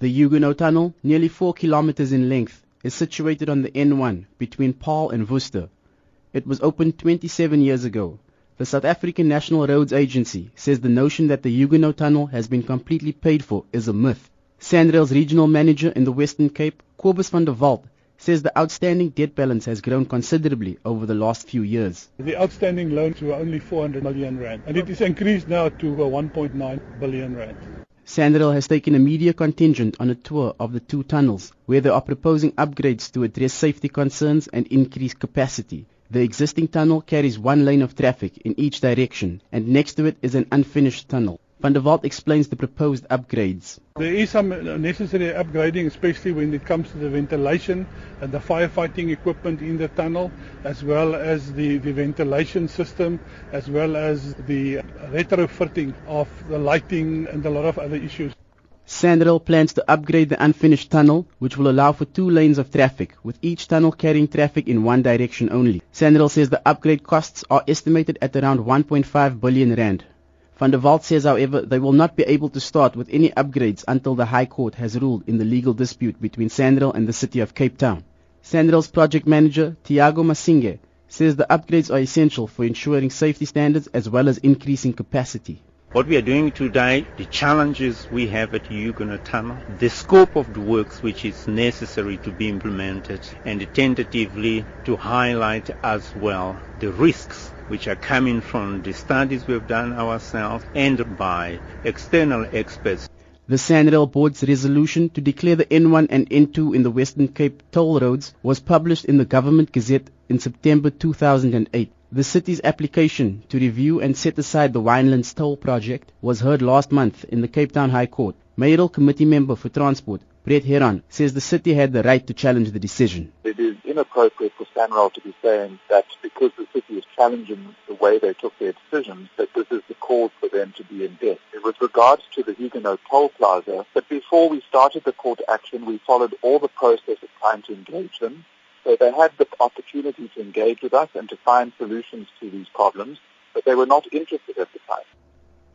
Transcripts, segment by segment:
The Huguenot Tunnel, nearly 4 kilometers in length, is situated on the N1 between Paarl and Worcester. It was opened 27 years ago. The South African National Roads Agency says the notion that the Huguenot Tunnel has been completely paid for is a myth. SANRAL's regional manager in the Western Cape, Kobus van der Walt, says the outstanding debt balance has grown considerably over the last few years. The outstanding loans were only 400 million rand and it is increased now to uh, 1.9 billion rand. SANRAL has taken a media contingent on a tour of the two tunnels where they are proposing upgrades to address safety concerns and increase capacity. The existing tunnel carries one lane of traffic in each direction and next to it is an unfinished tunnel. Van der Walt explains the proposed upgrades. There is some necessary upgrading, especially when it comes to the ventilation and the firefighting equipment in the tunnel, as well as the, the ventilation system, as well as the retrofitting of the lighting and a lot of other issues. SANRAL plans to upgrade the unfinished tunnel, which will allow for two lanes of traffic, with each tunnel carrying traffic in one direction only. SANRAL says the upgrade costs are estimated at around 1.5 billion rand. Van der Walt says, however, they will not be able to start with any upgrades until the High Court has ruled in the legal dispute between SANRAL and the City of Cape Town. SANRAL's project manager, Tiago Masinge, says the upgrades are essential for ensuring safety standards as well as increasing capacity. What we are doing today, the challenges we have at Huguenot Tunnel, the scope of the works which is necessary to be implemented, and tentatively to highlight as well the risks which are coming from the studies we've done ourselves and by external experts. The SANRAL board's resolution to declare the N1 and N2 in the Western Cape toll roads was published in the Government Gazette in September 2008. The city's application to review and set aside the Winelands toll project was heard last month in the Cape Town High Court. Mayoral Committee Member for Transport, Brett Heron, says the city had the right to challenge the decision. It is inappropriate for SANRAL to be saying that because the city is challenging the way they took their decisions, that this is the cause for them to be in debt. With regards to the Huguenot Toll Plaza, but before we started the court action, we followed all the process of trying to engage them. So they had the opportunity to engage with us and to find solutions to these problems, but they were not interested at the time.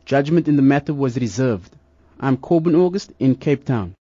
Judgment in the matter was reserved. I'm Corbin August in Cape Town.